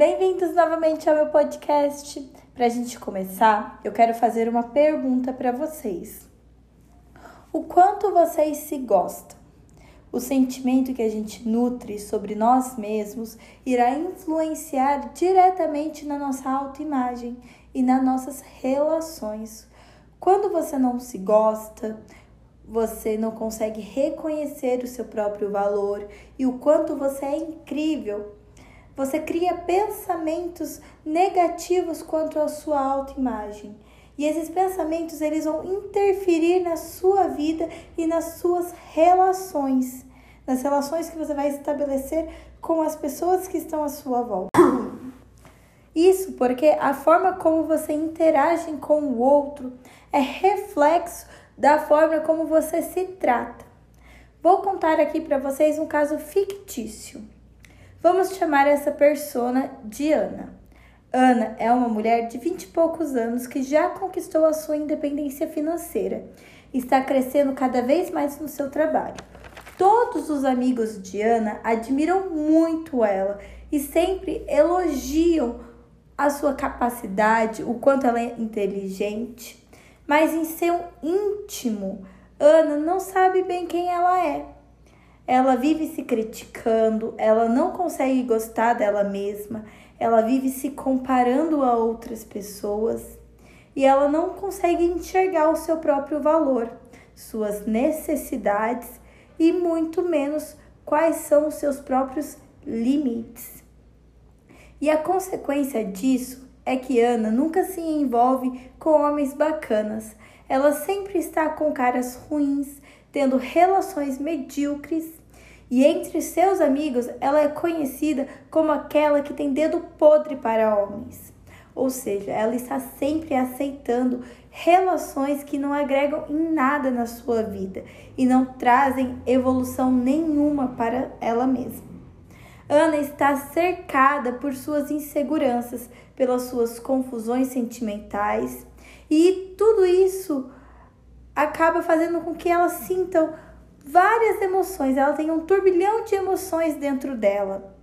Bem-vindos novamente ao meu podcast. Para a gente começar, eu quero fazer uma pergunta para vocês. O quanto vocês se gostam? O sentimento que a gente nutre sobre nós mesmos irá influenciar diretamente na nossa autoimagem e nas nossas relações. Quando você não se gosta, você não consegue reconhecer o seu próprio valor e o quanto você é incrível. Você cria pensamentos negativos quanto à sua autoimagem. E esses pensamentos eles vão interferir na sua vida e nas suas relações, nas relações que você vai estabelecer com as pessoas que estão à sua volta. Isso porque a forma como você interage com o outro é reflexo da forma como você se trata. Vou contar aqui para vocês um caso fictício. Vamos chamar essa persona de Ana. Ana é uma mulher de 20 e poucos anos que já conquistou a sua independência financeira e está crescendo cada vez mais no seu trabalho. Todos os amigos de Ana admiram muito ela e sempre elogiam a sua capacidade, o quanto ela é inteligente mas em seu íntimo, Ana não sabe bem quem ela é. Ela vive se criticando, ela não consegue gostar dela mesma, ela vive se comparando a outras pessoas e ela não consegue enxergar o seu próprio valor, suas necessidades e muito menos quais são os seus próprios limites. E a consequência disso é que Ana nunca se envolve com homens bacanas. Ela sempre está com caras ruins, tendo relações medíocres. E entre seus amigos, ela é conhecida como aquela que tem dedo podre para homens. Ou seja, ela está sempre aceitando relações que não agregam em nada na sua vida e não trazem evolução nenhuma para ela mesma. Ana está cercada por suas inseguranças, pelas suas confusões sentimentais, e tudo isso acaba fazendo com que ela sinta várias emoções, ela tem um turbilhão de emoções dentro dela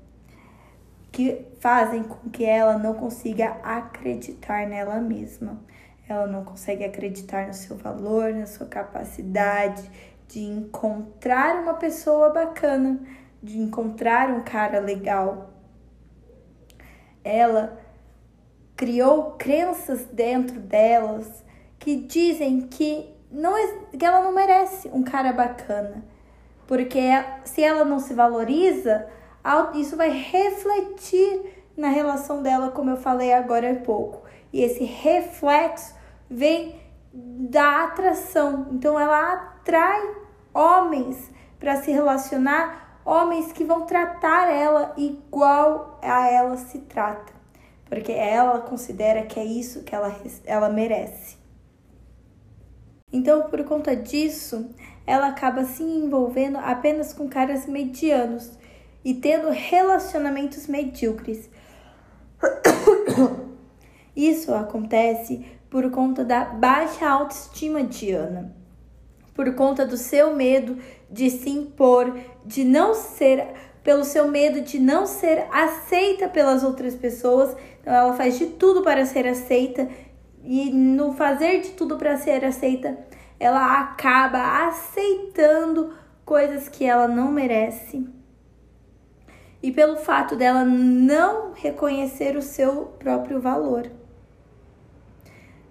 que fazem com que ela não consiga acreditar nela mesma. Ela não consegue acreditar no seu valor, na sua capacidade de encontrar uma pessoa bacana, de encontrar um cara legal. Ela criou crenças dentro delas que dizem que não que ela não merece um cara bacana. Porque se ela não se valoriza, isso vai refletir na relação dela, como eu falei agora há pouco. E esse reflexo vem da atração. Então ela atrai homens para se relacionar homens que vão tratar ela igual a ela se trata, porque ela considera que é isso que ela, ela merece. Então, por conta disso, ela acaba se envolvendo apenas com caras medianos e tendo relacionamentos medíocres. Isso acontece por conta da baixa autoestima de Ana por conta do seu medo de se impor, de não ser, pelo seu medo de não ser aceita pelas outras pessoas. Então ela faz de tudo para ser aceita e no fazer de tudo para ser aceita, ela acaba aceitando coisas que ela não merece. E pelo fato dela não reconhecer o seu próprio valor.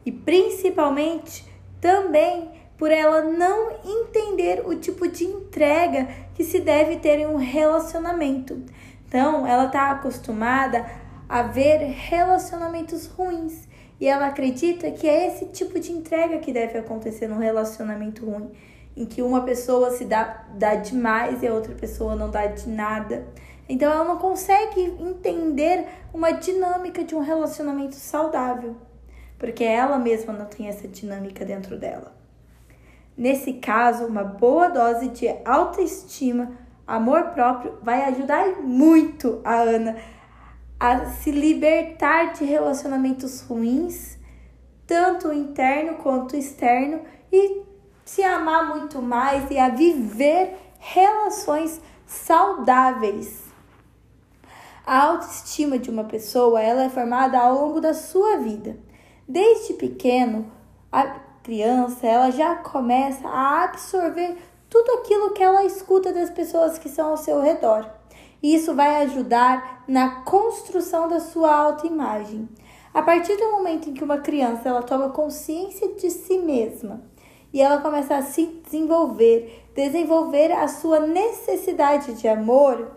E principalmente também por ela não entender o tipo de entrega que se deve ter em um relacionamento. Então, ela está acostumada a ver relacionamentos ruins e ela acredita que é esse tipo de entrega que deve acontecer num relacionamento ruim, em que uma pessoa se dá, dá demais e a outra pessoa não dá de nada. Então, ela não consegue entender uma dinâmica de um relacionamento saudável, porque ela mesma não tem essa dinâmica dentro dela. Nesse caso, uma boa dose de autoestima, amor próprio, vai ajudar muito a Ana a se libertar de relacionamentos ruins, tanto interno quanto externo, e se amar muito mais e a viver relações saudáveis. A autoestima de uma pessoa, ela é formada ao longo da sua vida. Desde pequeno, a criança, ela já começa a absorver tudo aquilo que ela escuta das pessoas que são ao seu redor. Isso vai ajudar na construção da sua autoimagem. A partir do momento em que uma criança ela toma consciência de si mesma e ela começa a se desenvolver, desenvolver a sua necessidade de amor,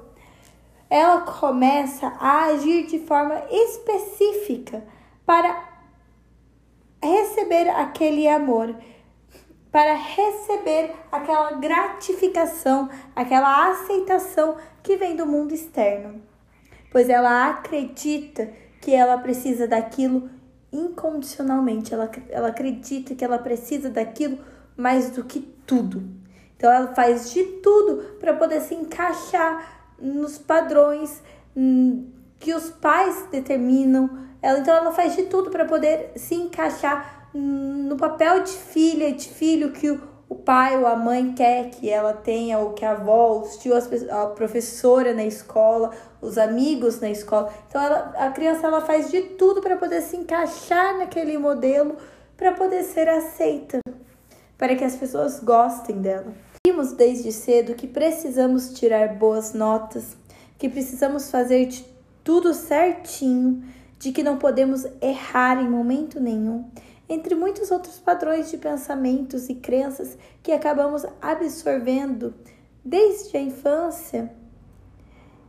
ela começa a agir de forma específica para receber aquele amor, para receber aquela gratificação, aquela aceitação que vem do mundo externo. Pois ela acredita que ela precisa daquilo incondicionalmente, ela, ela acredita que ela precisa daquilo mais do que tudo. Então ela faz de tudo para poder se encaixar nos padrões hum, que os pais determinam. Ela, então ela faz de tudo para poder se encaixar no papel de filha, de filho que o, pai ou a mãe quer que ela tenha, ou que a avó, os tios, a professora na escola, os amigos na escola. Então ela, a criança ela faz de tudo para poder se encaixar naquele modelo, para poder ser aceita, para que as pessoas gostem dela. Vimos desde cedo que precisamos tirar boas notas, que precisamos fazer de tudo certinho, de que não podemos errar em momento nenhum, entre muitos outros padrões de pensamentos e crenças que acabamos absorvendo desde a infância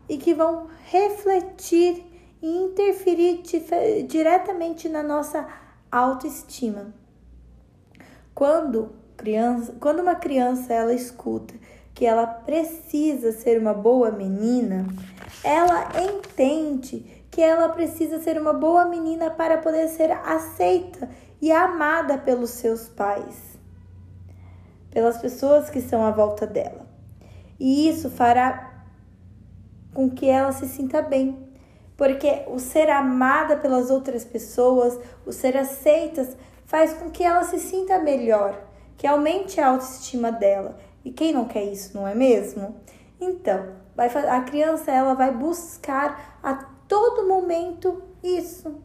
e que vão refletir e interferir diretamente na nossa autoestima. Quando criança, quando uma criança ela escuta que ela precisa ser uma boa menina, ela entende que ela precisa ser uma boa menina para poder ser aceita e amada pelos seus pais, pelas pessoas que estão à volta dela. E isso fará com que ela se sinta bem, porque o ser amada pelas outras pessoas, o ser aceita, faz com que ela se sinta melhor que aumente a autoestima dela. E quem não quer isso, não é mesmo? Então, vai, a criança ela vai buscar a todo momento isso,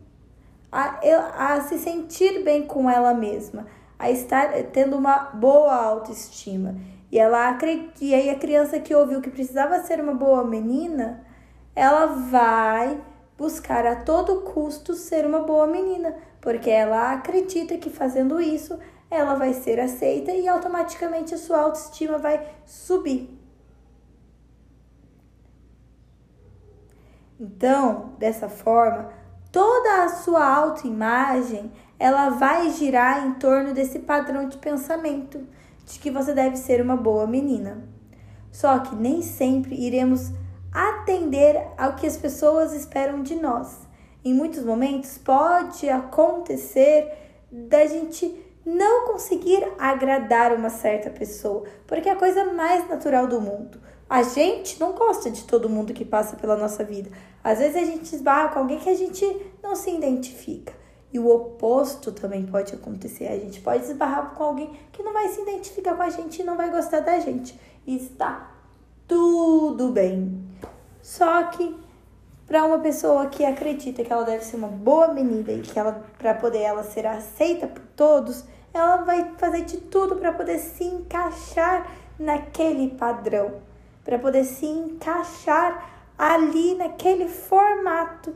a, a se sentir bem com ela mesma, a estar tendo uma boa autoestima. E ela e aí a criança que ouviu que precisava ser uma boa menina, ela vai buscar a todo custo ser uma boa menina, porque ela acredita que fazendo isso ela vai ser aceita e automaticamente a sua autoestima vai subir. Então, dessa forma, toda a sua autoimagem, ela vai girar em torno desse padrão de pensamento de que você deve ser uma boa menina. Só que nem sempre iremos atender ao que as pessoas esperam de nós. Em muitos momentos pode acontecer da gente não conseguir agradar uma certa pessoa, porque é a coisa mais natural do mundo. A gente não gosta de todo mundo que passa pela nossa vida. Às vezes a gente esbarra com alguém que a gente não se identifica. E o oposto também pode acontecer. A gente pode esbarrar com alguém que não vai se identificar com a gente e não vai gostar da gente. E está tudo bem. Só que para uma pessoa que acredita que ela deve ser uma boa menina e que ela para poder ela ser aceita por todos, ela vai fazer de tudo para poder se encaixar naquele padrão, para poder se encaixar ali naquele formato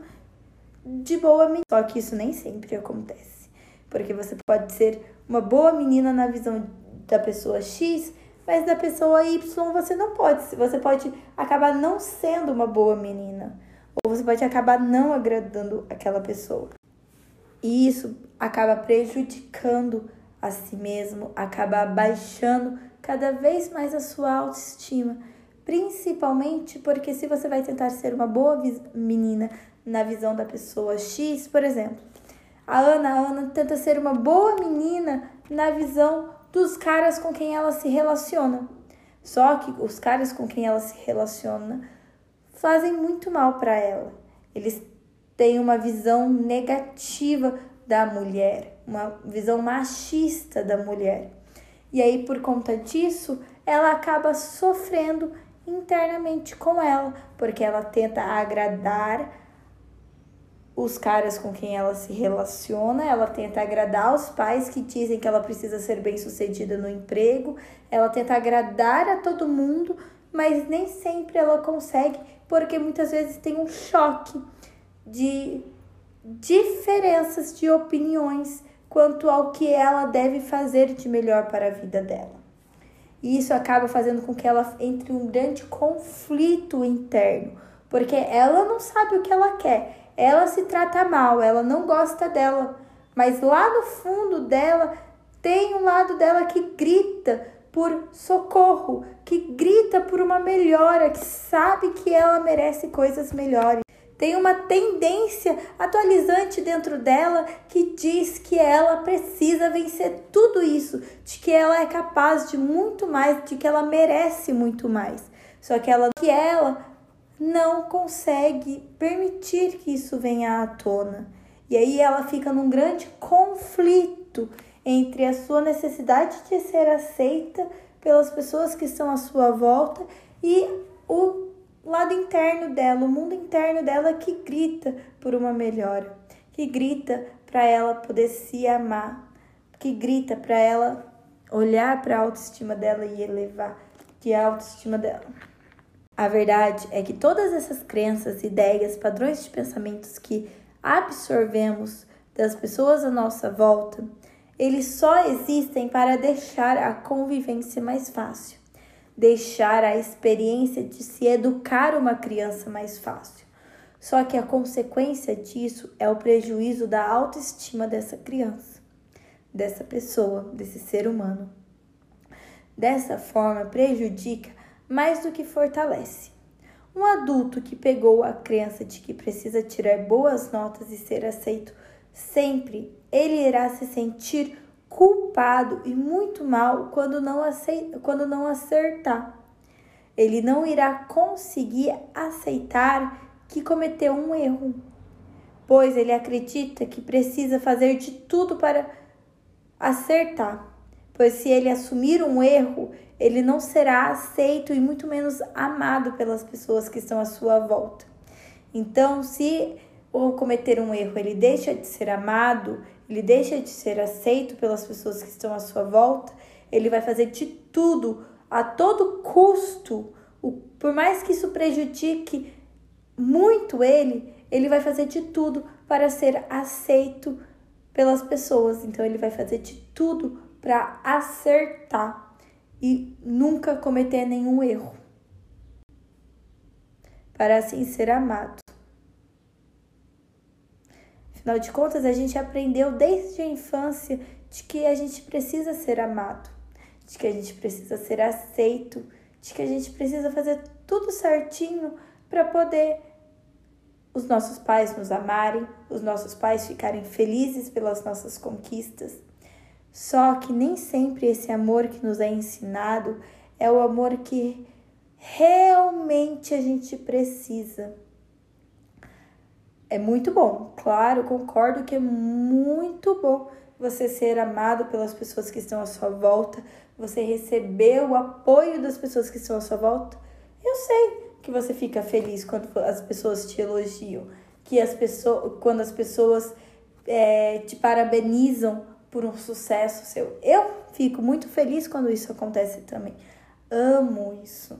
de boa menina. Só que isso nem sempre acontece, porque você pode ser uma boa menina na visão da pessoa X, mas da pessoa Y você não pode. Você pode acabar não sendo uma boa menina, ou você pode acabar não agradando aquela pessoa. E isso acaba prejudicando a si mesmo, acaba abaixando cada vez mais a sua autoestima. Principalmente porque se você vai tentar ser uma boa menina na visão da pessoa X, por exemplo, a Ana, a Ana tenta ser uma boa menina na visão dos caras com quem ela se relaciona. Só que os caras com quem ela se relaciona fazem muito mal para ela. Eles têm uma visão negativa da mulher, uma visão machista da mulher. E aí, por conta disso, ela acaba sofrendo internamente com ela, porque ela tenta agradar os caras com quem ela se relaciona, ela tenta agradar os pais que dizem que ela precisa ser bem-sucedida no emprego, ela tenta agradar a todo mundo, mas nem sempre ela consegue, porque muitas vezes tem um choque de diferenças de opiniões quanto ao que ela deve fazer de melhor para a vida dela. E isso acaba fazendo com que ela entre um grande conflito interno, porque ela não sabe o que ela quer ela se trata mal, ela não gosta dela, mas lá no fundo dela tem um lado dela que grita por socorro, que grita por uma melhora, que sabe que ela merece coisas melhores. Tem uma tendência atualizante dentro dela que diz que ela precisa vencer tudo isso, de que ela é capaz de muito mais, de que ela merece muito mais. Só que ela que ela não consegue permitir que isso venha à tona. E aí ela fica num grande conflito entre a sua necessidade de ser aceita pelas pessoas que estão à sua volta e o lado interno dela, o mundo interno dela que grita por uma melhora, que grita para ela poder se amar, que grita para ela olhar para a autoestima dela e elevar que é a autoestima dela. A verdade é que todas essas crenças, ideias, padrões de pensamentos que absorvemos das pessoas à nossa volta, eles só existem para deixar a convivência mais fácil, deixar a experiência de se educar uma criança mais fácil. Só que a consequência disso é o prejuízo da autoestima dessa criança, dessa pessoa, desse ser humano. Dessa forma, prejudica mais do que fortalece. Um adulto que pegou a crença de que precisa tirar boas notas e ser aceito sempre, ele irá se sentir culpado e muito mal quando não, aceita, quando não acertar. Ele não irá conseguir aceitar que cometeu um erro, pois ele acredita que precisa fazer de tudo para acertar. Pois se ele assumir um erro, ele não será aceito e muito menos amado pelas pessoas que estão à sua volta. Então, se ou cometer um erro, ele deixa de ser amado, ele deixa de ser aceito pelas pessoas que estão à sua volta, ele vai fazer de tudo, a todo custo, por mais que isso prejudique muito ele, ele vai fazer de tudo para ser aceito pelas pessoas. Então, ele vai fazer de tudo para acertar e nunca cometer nenhum erro, para assim ser amado. Afinal de contas, a gente aprendeu desde a infância de que a gente precisa ser amado, de que a gente precisa ser aceito, de que a gente precisa fazer tudo certinho para poder os nossos pais nos amarem, os nossos pais ficarem felizes pelas nossas conquistas só que nem sempre esse amor que nos é ensinado é o amor que realmente a gente precisa. É muito bom, claro, concordo que é muito bom você ser amado pelas pessoas que estão à sua volta, você receber o apoio das pessoas que estão à sua volta. Eu sei que você fica feliz quando as pessoas te elogiam, que as pessoas, quando as pessoas é, te parabenizam por um sucesso seu. Eu fico muito feliz quando isso acontece também. Amo isso.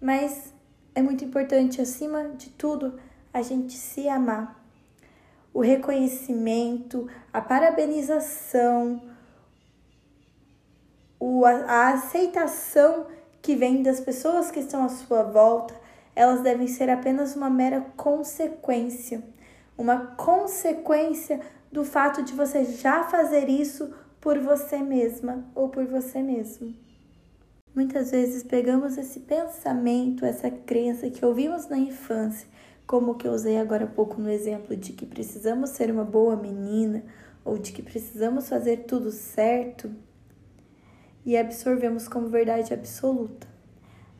Mas é muito importante, acima de tudo, a gente se amar. O reconhecimento, a parabenização, o, a, aceitação que vem das pessoas que estão à sua volta, elas devem ser apenas uma mera consequência. Uma consequência do fato de você já fazer isso por você mesma ou por você mesmo. Muitas vezes pegamos esse pensamento, essa crença que ouvimos na infância, como que eu usei agora há pouco no exemplo de que precisamos ser uma boa menina ou de que precisamos fazer tudo certo e absorvemos como verdade absoluta.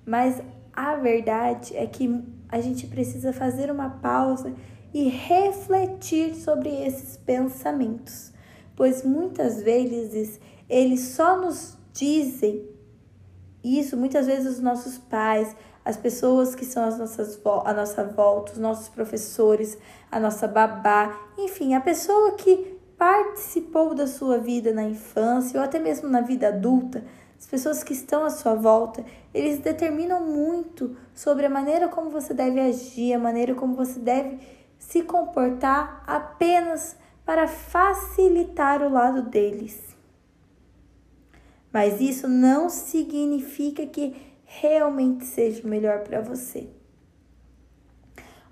Mas a verdade é que a gente precisa fazer uma pausa e refletir sobre esses pensamentos, pois muitas vezes eles só nos dizem isso, muitas vezes os nossos pais, as pessoas que são as nossas, a nossa volta, os nossos professores, a nossa babá, enfim, a pessoa que participou da sua vida na infância ou até mesmo na vida adulta, as pessoas que estão à sua volta, eles determinam muito sobre a maneira como você deve agir, a maneira como você deve se comportar apenas para facilitar o lado deles. Mas isso não significa que realmente seja o melhor para você.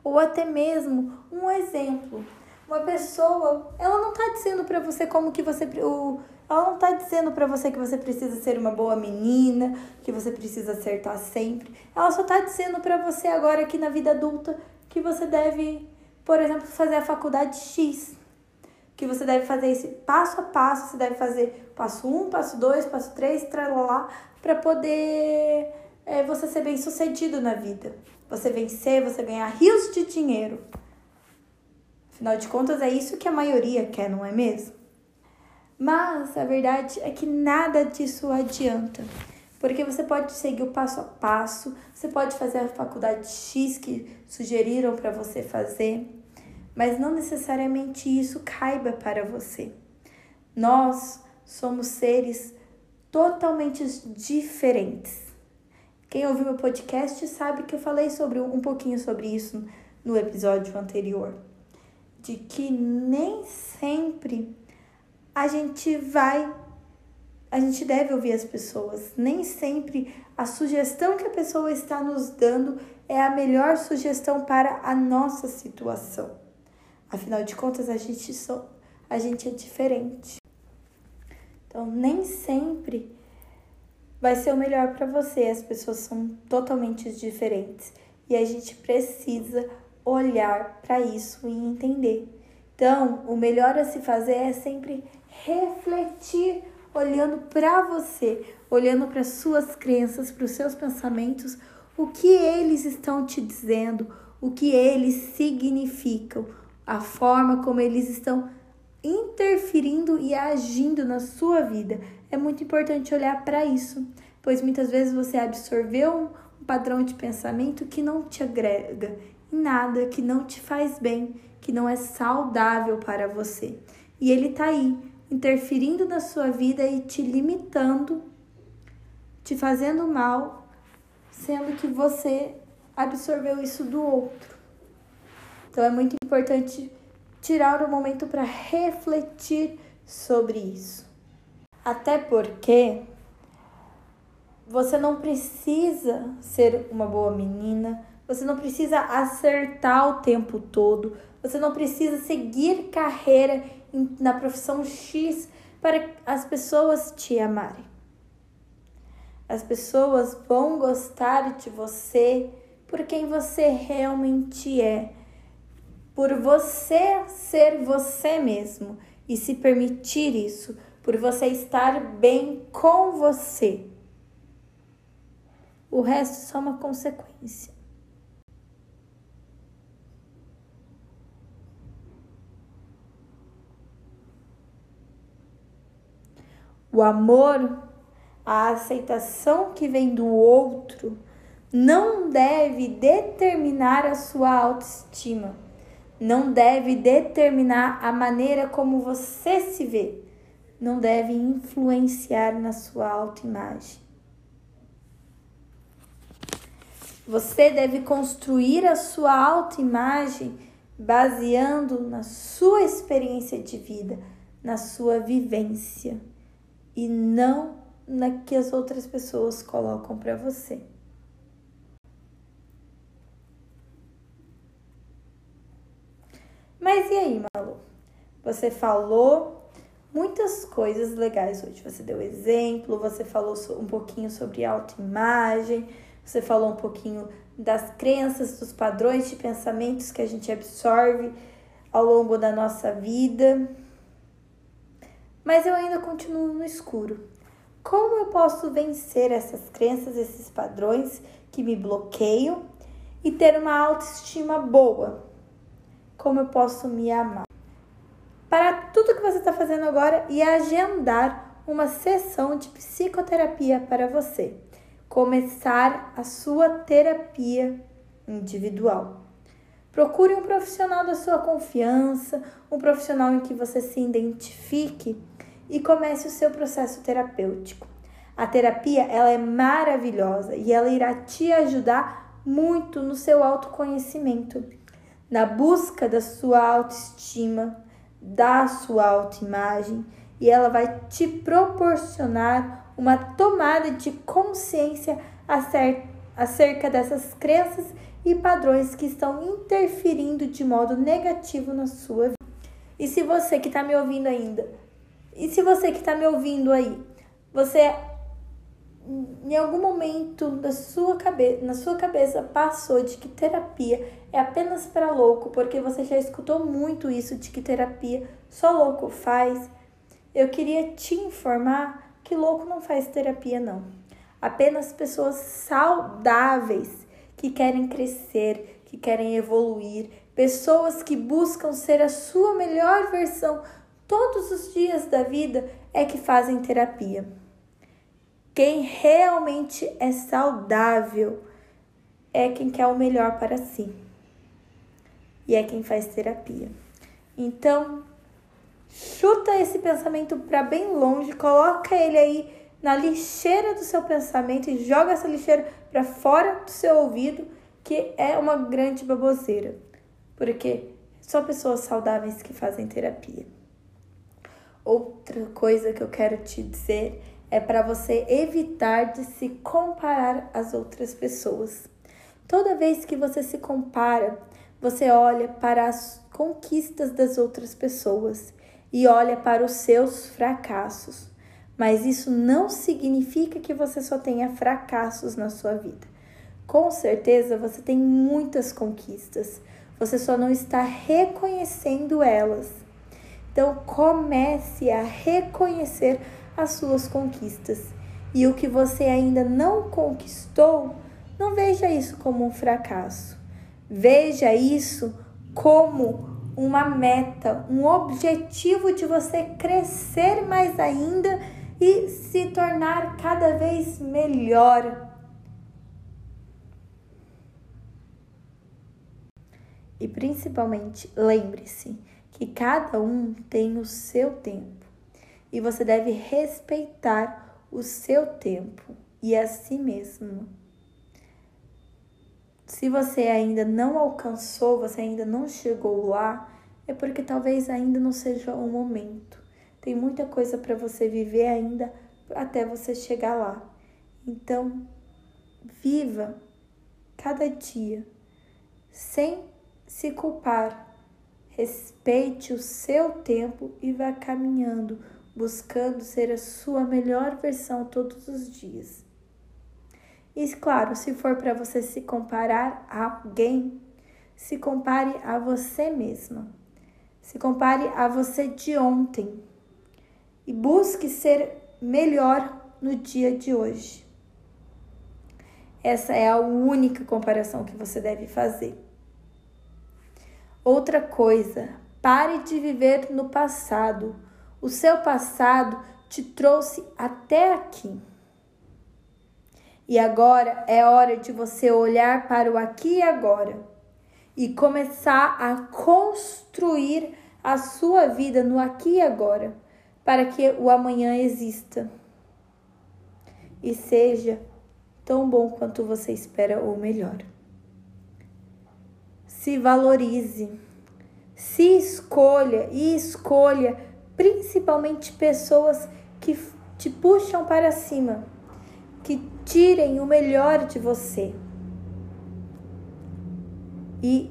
Ou até mesmo um exemplo. Uma pessoa, ela não está dizendo para você como que você o, ela não está dizendo para você que você precisa ser uma boa menina, que você precisa acertar sempre. Ela só está dizendo para você agora aqui na vida adulta que você deve, por exemplo, fazer a faculdade X. Que você deve fazer esse passo a passo, você deve fazer passo 1, um, passo 2, passo 3, lá para poder é você ser bem sucedido na vida. Você vencer, você ganhar rios de dinheiro. Afinal de contas, é isso que a maioria quer, não é mesmo? Mas a verdade é que nada disso adianta. Porque você pode seguir o passo a passo, você pode fazer a faculdade X que sugeriram para você fazer, mas não necessariamente isso caiba para você. Nós somos seres totalmente diferentes. Quem ouviu meu podcast sabe que eu falei sobre um pouquinho sobre isso no episódio anterior, de que nem sempre a gente vai a gente deve ouvir as pessoas. Nem sempre a sugestão que a pessoa está nos dando é a melhor sugestão para a nossa situação. Afinal de contas, a gente, so, a gente é diferente. Então, nem sempre vai ser o melhor para você. As pessoas são totalmente diferentes e a gente precisa olhar para isso e entender. Então, o melhor a se fazer é sempre refletir olhando para você, olhando para suas crenças, para os seus pensamentos, o que eles estão te dizendo, o que eles significam, a forma como eles estão interferindo e agindo na sua vida. É muito importante olhar para isso, pois muitas vezes você absorveu um padrão de pensamento que não te agrega em nada, que não te faz bem, que não é saudável para você. E ele está aí, interferindo na sua vida e te limitando, te fazendo mal, sendo que você absorveu isso do outro. Então é muito importante tirar o momento para refletir sobre isso. Até porque você não precisa ser uma boa menina, você não precisa acertar o tempo todo, você não precisa seguir carreira na profissão X para as pessoas te amarem. As pessoas vão gostar de você por quem você realmente é por você ser você mesmo e se permitir isso, por você estar bem com você. O resto é só uma consequência. O amor, a aceitação que vem do outro, não deve determinar a sua autoestima não deve determinar a maneira como você se vê, não deve influenciar na sua autoimagem. Você deve construir a sua autoimagem baseando na sua experiência de vida, na sua vivência e não na que as outras pessoas colocam para você. Mas e aí, Malu? Você falou muitas coisas legais hoje. Você deu exemplo, você falou um pouquinho sobre autoimagem, você falou um pouquinho das crenças, dos padrões de pensamentos que a gente absorve ao longo da nossa vida. Mas eu ainda continuo no escuro. Como eu posso vencer essas crenças, esses padrões que me bloqueiam e ter uma autoestima boa? como eu posso me amar. Para tudo que você está fazendo agora e agendar uma sessão de psicoterapia para você. começar a sua terapia individual. Procure um profissional da sua confiança, um profissional em que você se identifique e comece o seu processo terapêutico. A terapia ela é maravilhosa e ela irá te ajudar muito no seu autoconhecimento, na busca da sua autoestima, da sua autoimagem e ela vai te proporcionar uma tomada de consciência acerca dessas crenças e padrões que estão interferindo de modo negativo na sua vida. E se você que está me ouvindo ainda, e se você que está me ouvindo aí, você em algum momento da sua cabeça, na sua cabeça passou de que terapia é apenas para louco, porque você já escutou muito isso de que terapia só louco faz. Eu queria te informar que louco não faz terapia não. Apenas pessoas saudáveis que querem crescer, que querem evoluir, pessoas que buscam ser a sua melhor versão todos os dias da vida é que fazem terapia. Quem realmente é saudável é quem quer o melhor para si. E é quem faz terapia. Então, chuta esse pensamento para bem longe, coloca ele aí na lixeira do seu pensamento e joga essa lixeira para fora do seu ouvido, que é uma grande baboseira. Porque só pessoas saudáveis que fazem terapia. Outra coisa que eu quero te dizer é para você evitar de se comparar às outras pessoas. Toda vez que você se compara, você olha para as conquistas das outras pessoas e olha para os seus fracassos. Mas isso não significa que você só tenha fracassos na sua vida. Com certeza você tem muitas conquistas, você só não está reconhecendo elas. Então comece a reconhecer as suas conquistas. E o que você ainda não conquistou, não veja isso como um fracasso. Veja isso como uma meta, um objetivo de você crescer mais ainda e se tornar cada vez melhor. E principalmente, lembre-se que cada um tem o seu tempo e você deve respeitar o seu tempo e a si mesmo. Se você ainda não alcançou, você ainda não chegou lá, é porque talvez ainda não seja o momento. Tem muita coisa para você viver ainda até você chegar lá. Então, viva cada dia sem se culpar. Respeite o seu tempo e vá caminhando buscando ser a sua melhor versão todos os dias. E claro, se for para você se comparar a alguém, se compare a você mesma. Se compare a você de ontem e busque ser melhor no dia de hoje. Essa é a única comparação que você deve fazer. Outra coisa, pare de viver no passado o seu passado te trouxe até aqui. E agora é hora de você olhar para o aqui e agora e começar a construir a sua vida no aqui e agora, para que o amanhã exista e seja tão bom quanto você espera ou melhor. Se valorize, se escolha e escolha principalmente pessoas que te puxam para cima, que tirem o melhor de você. E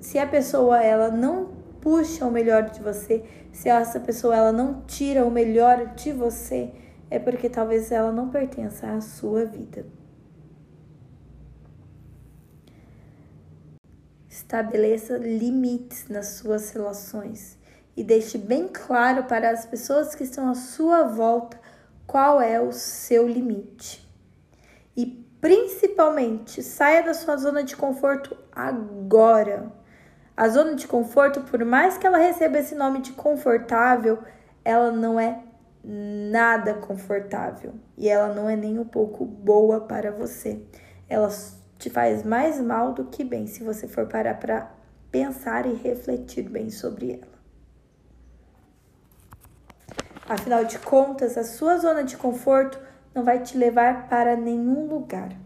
se a pessoa ela não puxa o melhor de você, se essa pessoa ela não tira o melhor de você, é porque talvez ela não pertença à sua vida. Estabeleça limites nas suas relações e deixe bem claro para as pessoas que estão à sua volta qual é o seu limite. E principalmente, saia da sua zona de conforto agora. A zona de conforto, por mais que ela receba esse nome de confortável, ela não é nada confortável e ela não é nem um pouco boa para você. Ela te faz mais mal do que bem se você for parar para pensar e refletir bem sobre ela. Afinal de contas, a sua zona de conforto não vai te levar para nenhum lugar.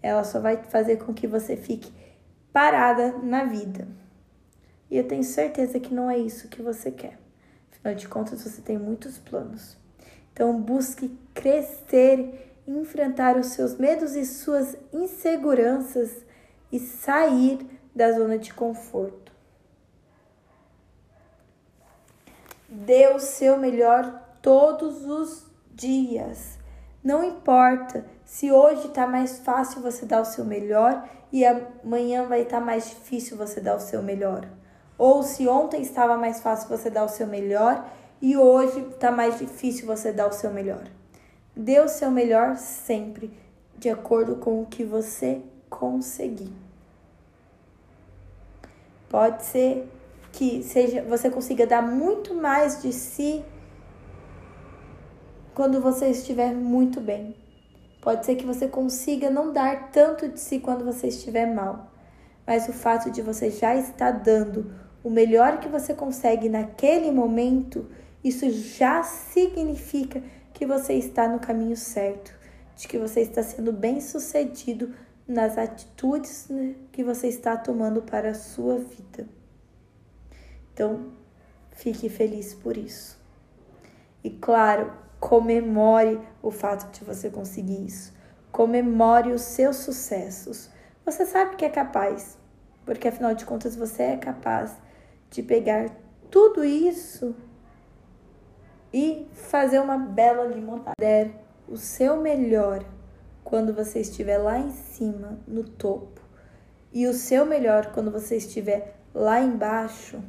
Ela só vai fazer com que você fique parada na vida. E eu tenho certeza que não é isso que você quer. Afinal de contas, você tem muitos planos. Então, busque crescer, enfrentar os seus medos e suas inseguranças e sair da zona de conforto. Dê o seu melhor todos os dias. Não importa se hoje está mais fácil você dar o seu melhor e amanhã vai estar tá mais difícil você dar o seu melhor. Ou se ontem estava mais fácil você dar o seu melhor e hoje está mais difícil você dar o seu melhor. Dê o seu melhor sempre, de acordo com o que você conseguir. Pode ser que seja você consiga dar muito mais de si quando você estiver muito bem. Pode ser que você consiga não dar tanto de si quando você estiver mal. Mas o fato de você já estar dando o melhor que você consegue naquele momento, isso já significa que você está no caminho certo, de que você está sendo bem sucedido nas atitudes né, que você está tomando para a sua vida. Então, fique feliz por isso. E claro, comemore o fato de você conseguir isso. Comemore os seus sucessos. Você sabe que é capaz, porque afinal de contas você é capaz de pegar tudo isso e fazer uma bela limonada. Der o seu melhor quando você estiver lá em cima, no topo, e o seu melhor quando você estiver lá embaixo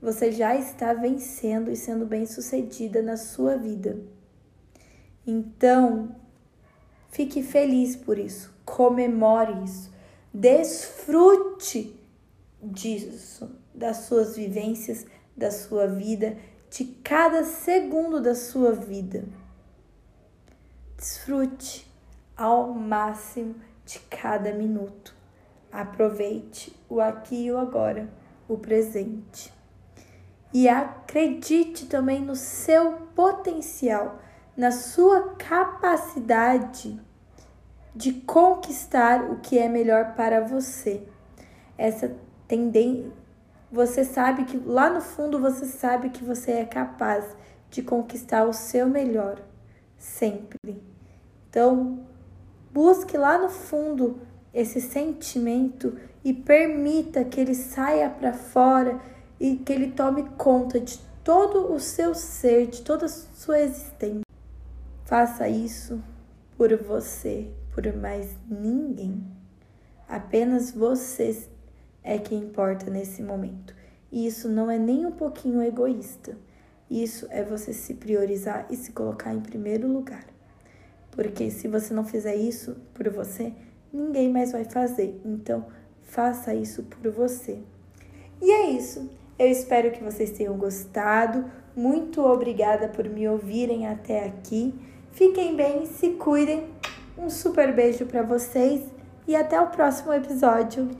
você já está vencendo e sendo bem-sucedida na sua vida. Então, fique feliz por isso, comemore isso, desfrute disso, das suas vivências, da sua vida, de cada segundo da sua vida. Desfrute ao máximo de cada minuto. Aproveite o aqui e o agora, o presente e acredite também no seu potencial, na sua capacidade de conquistar o que é melhor para você. Essa tendência, você sabe que lá no fundo você sabe que você é capaz de conquistar o seu melhor sempre. Então, busque lá no fundo esse sentimento e permita que ele saia para fora e que ele tome conta de todo o seu ser, de toda a sua existência. Faça isso por você, por mais ninguém. Apenas você é que importa nesse momento. E isso não é nem um pouquinho egoísta. Isso é você se priorizar e se colocar em primeiro lugar. Porque se você não fizer isso por você, ninguém mais vai fazer. Então, faça isso por você. E é isso. Eu espero que vocês tenham gostado. Muito obrigada por me ouvirem até aqui. Fiquem bem, se cuidem. Um super beijo para vocês e até o próximo episódio.